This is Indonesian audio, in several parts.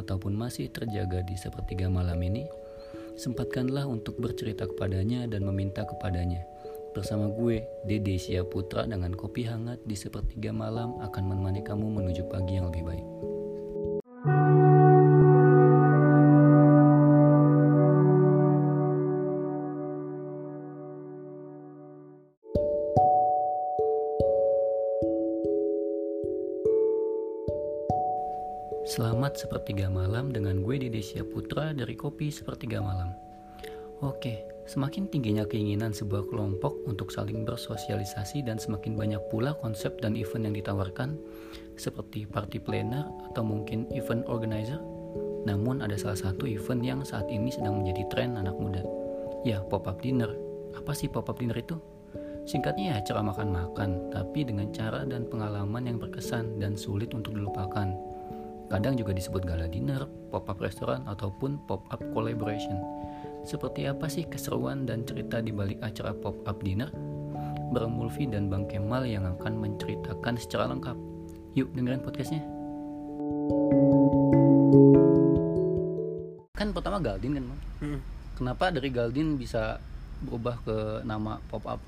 ataupun masih terjaga di sepertiga malam ini. Sempatkanlah untuk bercerita kepadanya dan meminta kepadanya. Bersama gue, Dede Putra dengan kopi hangat di sepertiga malam akan menemani kamu menuju pagi yang lebih baik. Selamat sepertiga malam dengan gue Dedesia Putra dari Kopi Sepertiga Malam. Oke, semakin tingginya keinginan sebuah kelompok untuk saling bersosialisasi dan semakin banyak pula konsep dan event yang ditawarkan seperti party planner atau mungkin event organizer. Namun ada salah satu event yang saat ini sedang menjadi tren anak muda. Ya, pop-up dinner. Apa sih pop-up dinner itu? Singkatnya ya acara makan-makan, tapi dengan cara dan pengalaman yang berkesan dan sulit untuk dilupakan. Kadang juga disebut gala dinner, pop-up restoran, ataupun pop-up collaboration. Seperti apa sih keseruan dan cerita di balik acara pop-up dinner? Bang Mulfi dan Bang Kemal yang akan menceritakan secara lengkap. Yuk dengerin podcastnya. Kan pertama Galdin kan, Bang? Hmm. Kenapa dari Galdin bisa berubah ke nama pop-up?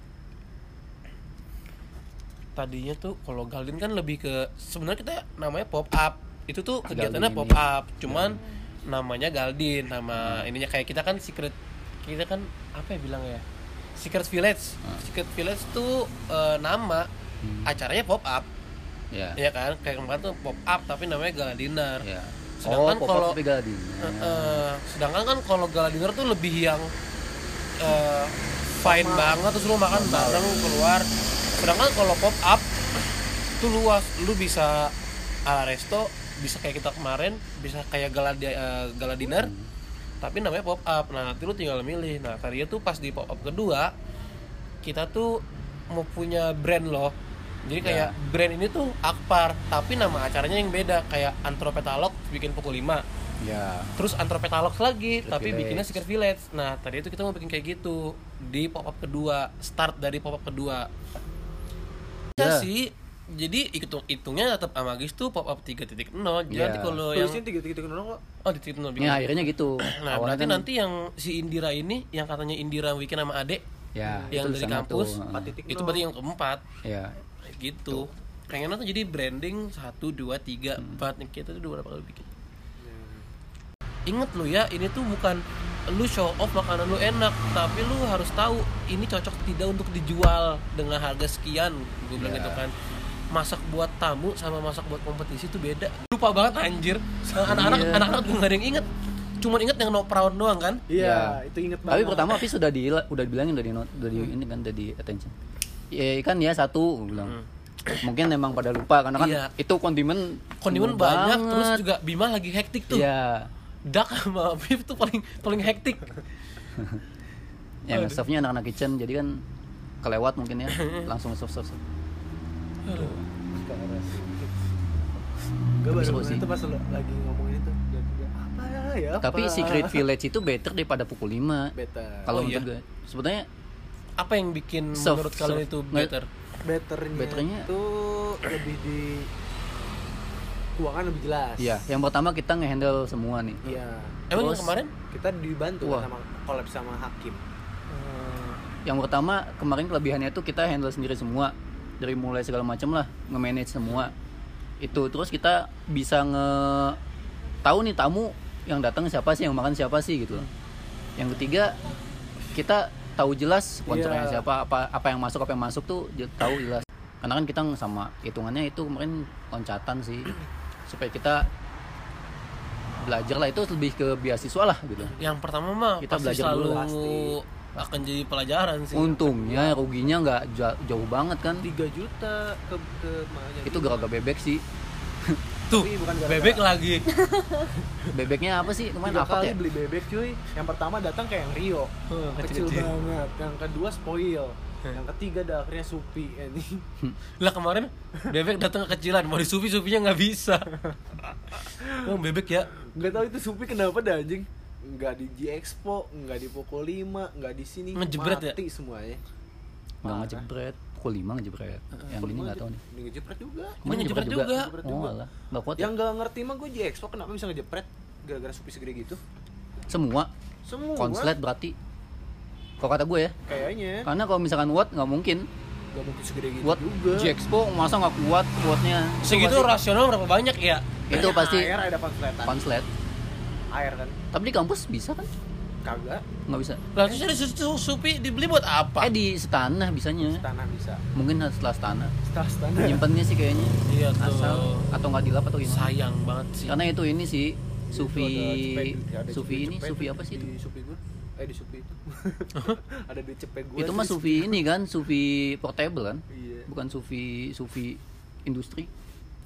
Tadinya tuh kalau Galdin kan lebih ke sebenarnya kita namanya pop-up itu tuh kegiatannya pop up cuman hmm. namanya Galdin nama hmm. ininya. Kayak kita kan secret kita kan apa ya bilang ya? Secret village. Hmm. secret village tuh uh, nama hmm. acaranya pop up. Ya kan? Kayak kemarin tuh pop up tapi namanya gala dinner yeah. sedangkan oh, kalau uh, uh, sedangkan kan kalau gala dinner tuh lebih yang uh, fine banget terus lu makan bareng keluar. Sedangkan kalau pop up tuh luas lu bisa ala resto bisa kayak kita kemarin bisa kayak gala uh, gala dinner hmm. tapi namanya pop up nah nanti lu tinggal milih nah tadinya tuh pas di pop up kedua kita tuh mau punya brand loh jadi ya. kayak yeah. brand ini tuh Akpar tapi nama acaranya yang beda kayak Antropetalog bikin pukul 5 Ya. Terus Antropetalog lagi, Secret tapi Village. bikinnya Secret Village. Nah, tadi itu kita mau bikin kayak gitu di pop up kedua, start dari pop up kedua. Ya, ya sih jadi hitung hitungnya tetap Amagis tuh pop up 3.0 jadi yeah. kalau yang tiga titik nol kok? Oh di titik nol ya akhirnya gitu. Nah berarti kan... nanti yang si Indira ini yang katanya Indira bikin sama Ade ya yang dari kampus itu berarti yang keempat. Ya. Gitu. Pengennya tuh jadi branding satu dua tiga hmm. empat. Nih kita tuh dua berapa kali bikin. Inget lu ya ini tuh bukan lu show off makanan lu enak tapi lu harus tahu ini cocok tidak untuk dijual dengan harga sekian. Gue bilang yeah. gitu kan masak buat tamu sama masak buat kompetisi itu beda lupa banget anjir anak-anak iya. anak-anak gue gak ada yang inget cuma inget yang no proud doang kan iya ya. itu inget banget tapi pertama tapi sudah di udah dibilangin dari dari hmm. ini kan dari attention ya kan ya satu bilang hmm. mungkin memang pada lupa karena kan iya. itu kondimen kondimen banyak banget. terus juga Bima lagi hektik tuh iya Dak sama beef tuh paling paling hektik ya serve anak-anak kitchen jadi kan kelewat mungkin ya langsung serve Aduh. Gue baru sih. itu pas lagi ngomongin itu apa ya apa? Tapi Secret Village itu better daripada pukul 5 Better Kalau oh, iya. gue Sebetulnya Apa yang bikin self, menurut kalian itu better? Betternya, Betternya itu lebih di keuangan lebih jelas Iya Yang pertama kita ngehandle semua nih Iya Emang yang kemarin? Kita dibantu Wah. sama collab sama Hakim hmm. Yang pertama kemarin kelebihannya itu kita handle sendiri semua dari mulai segala macam lah nge-manage semua. Itu terus kita bisa nge tahu nih tamu yang datang siapa sih yang makan siapa sih gitu. Yang ketiga kita tahu jelas sponsornya yeah. siapa apa apa yang masuk apa yang masuk tuh tahu jelas. Karena kan kita sama hitungannya itu kemarin loncatan sih supaya kita belajar lah. Itu lebih ke beasiswa lah gitu. Yang pertama mah kita belajar selalu dulu pasti akan jadi pelajaran sih. Untungnya ruginya nggak jauh, jauh banget kan? 3 juta ke, ke itu gara-gara bebek sih. Tuh bukan gara -gara. bebek lagi. Bebeknya apa sih? Kemarin apa kali ya? beli bebek cuy. Yang pertama datang kayak yang Rio. Hmm, kecil, kecil banget. Yang kedua spoil. Hmm. yang ketiga ada akhirnya Supi ini lah kemarin bebek datang kecilan. Mau di Supi Supinya nggak bisa. Oh bebek ya? Nggak tahu itu Supi kenapa dah anjing nggak di G Expo nggak di pukul 5 nggak di sini ngejebret mati ya? semuanya nggak ngejebret pukul 5 ngejepret yang ini nggak tahu nih Ini ngejepret juga. Ngejepret ngejepret juga. Ngejepret oh juga. nggak kuat ya? Yang gak ngerti mah gue J-Expo kenapa bisa ngejepret gara-gara supi segede gitu? semua Semua. konslet berarti kalau kata gue ya Kayaknya karena kalau misalkan watt nggak mungkin gak mungkin segede gitu watt juga. J-Expo masa nggak kuat wattnya segitu rasional berapa banyak ya itu pasti air ada konsletan. konslet air kan? Tapi di kampus bisa kan? Kagak. Nggak bisa. Lah terus susu supi dibeli buat apa? Eh di setanah bisanya. Tanah bisa. mungkin setelah setanah. Tas tanah. nyimpennya sih kayaknya. Iya asal tuh atau nggak dilap atau gimana? Sayang banget sih. Karena itu ini sih Sufi cepet- Sufi cepet- ini cepet Sufi apa sih itu? Sufi gue. Eh di Sufi itu. ada di cepet gue. itu mah Sufi ini kan Sufi portable kan? Iya. bukan Sufi Sufi industri.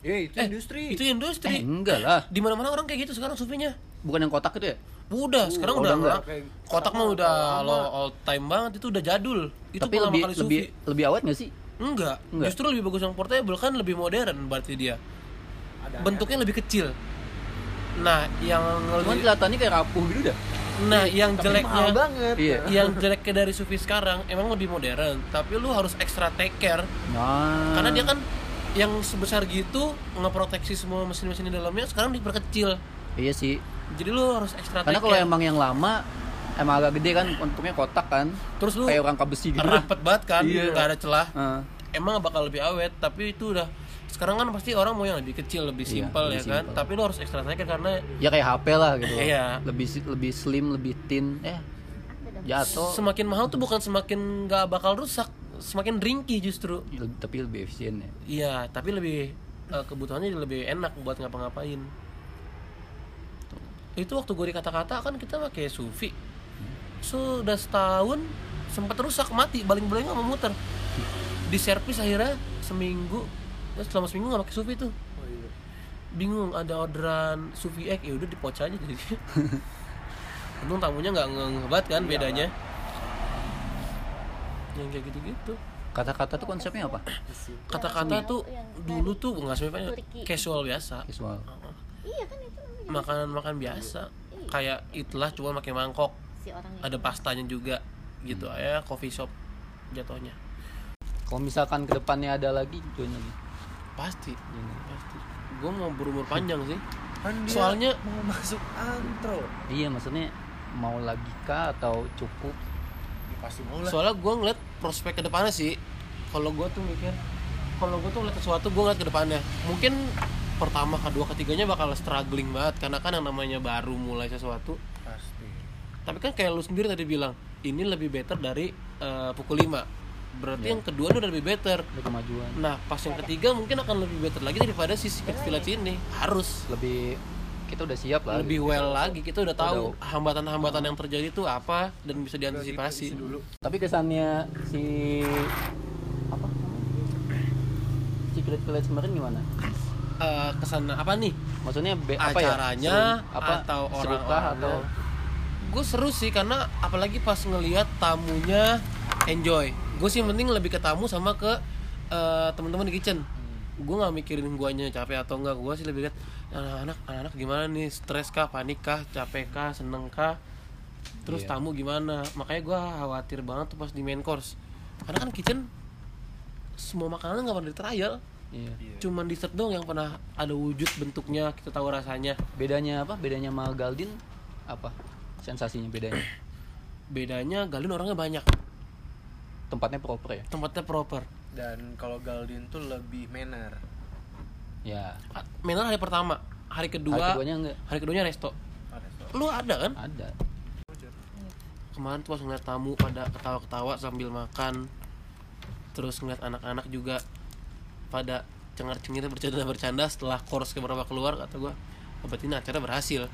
Eh, itu eh industri. itu industri. Eh, enggak lah. Di mana mana orang kayak gitu sekarang supinya bukan yang kotak itu ya? Udah sekarang udah udah enggak. Kayak- kotak mah udah lo all time banget itu udah jadul. Itu tapi lebih kali lebih sufi. lebih awet nggak sih? Enggak, Enggak. justru lebih bagus yang portable kan lebih modern berarti dia. Ada bentuknya lebih kecil. Nah yang cuman kelihatannya kayak rapuh gitu dah. Nah yang Tapi jeleknya banget. Iya. yang jeleknya dari Sufi sekarang emang lebih modern tapi lu harus extra take care. Nah. Karena dia kan yang sebesar gitu ngeproteksi semua mesin-mesin di dalamnya sekarang diperkecil. Iya sih jadi lu harus extra karena kalau care emang yang lama emang agak gede kan bentuknya kotak kan. Terus lu kayak rangka besi gitu. rapet banget kan Iya. nggak ada celah. Heeh. emang bakal lebih awet tapi itu udah sekarang kan pasti orang mau yang lebih kecil lebih Iya, simpel ya lebih kan. simple. tapi lu harus take care karena ya kayak HP lah gitu. Iya. lebih lebih slim lebih thin. Eh jatuh. Semakin mahal tuh bukan semakin nggak bakal rusak semakin ringkih justru. Tapi lebih efisien ya. Iya tapi lebih eh, kebutuhannya lebih enak buat ngapa-ngapain itu waktu gue dikata-kata kan kita pakai sufi sudah setahun sempat rusak mati. Baling-baling nggak mau muter. Di servis akhirnya seminggu terus selama seminggu nggak pakai sufi tuh. Oh, iya. bingung ada orderan sufi egg ya udah dipoc aja jadi. Untung tamunya nggak nge- ngebat kan bedanya. yang kayak gitu-gitu. Kata-kata tuh konsepnya apa? Kata-kata tuh dulu tuh nggak sebenarnya Turki. casual biasa. Visual Iya kan makanan makan biasa. Kayak itulah cuma pakai mangkok. Si orang yang ada pastanya juga gitu. Ya coffee shop jatuhnya. Kalau misalkan ke depannya ada lagi join lagi. Pasti. Join lagi. pasti. Gue mau berumur panjang sih. Kan dia Soalnya- mau masuk antro. iya maksudnya mau lagi kah atau cukup? Ya, pasti mau lah. soalnya gue ngeliat prospek ke depannya sih. Kalau gue tuh mikir kalau gue tuh ngeliat sesuatu gue ngeliat ke depannya mungkin pertama kedua ketiganya bakal struggling banget. Karena kan yang namanya baru mulai sesuatu. Pasti. tapi kan kayak lu sendiri tadi bilang ini lebih better dari eh, pukul 5 berarti yang kedua ini udah lebih better. Ada kemajuan. Nah pas yang ketiga mungkin akan lebih better lagi daripada si Secret Village ini. Harus. Lebih kita udah siap lah. Lebih well lagi. Kita udah tahu hambatan-hambatan yang terjadi itu apa dan bisa diantisipasi. Dulu. tapi kesannya si apa Secret Village kemarin gimana Eh, ke sana apa nih? Maksudnya be, apa ya? Acaranya Seru- apa? atau seru kah orang-orangnya atau? Gue seru sih karena apalagi pas ngelihat tamunya enjoy. Gue sih mending lebih ke tamu sama ke eh, teman-teman di kitchen. Gue nggak mikirin guanya capek atau enggak gue sih lebih lihat anak-anak anak gimana nih? Stres kah? Panik kah? Capek kah? Seneng kah? Terus Iya. tamu gimana? Makanya gue khawatir banget tuh pas di main course. Karena kan kitchen semua makanan nggak pernah di trial iya. Cuman dessert dong yang pernah ada wujud bentuknya kita tahu rasanya. Bedanya apa? Bedanya sama Galdin? Apa sensasinya bedanya? Bedanya Galin orangnya banyak. Tempatnya proper ya? Tempatnya proper. Dan kalau Galdin tuh lebih manner. ya. Menor hari pertama. Hari kedua hari keduanya enggak? hari keduanya resto. Ada so. lu ada kan? Ada. Kemarin tuh pas ngeliat tamu pada ketawa-ketawa sambil makan terus ngeliat anak-anak juga pada cengar cengir bercanda bercanda setelah course ke berapa keluar kata gua "Oh, berarti ini acara berhasil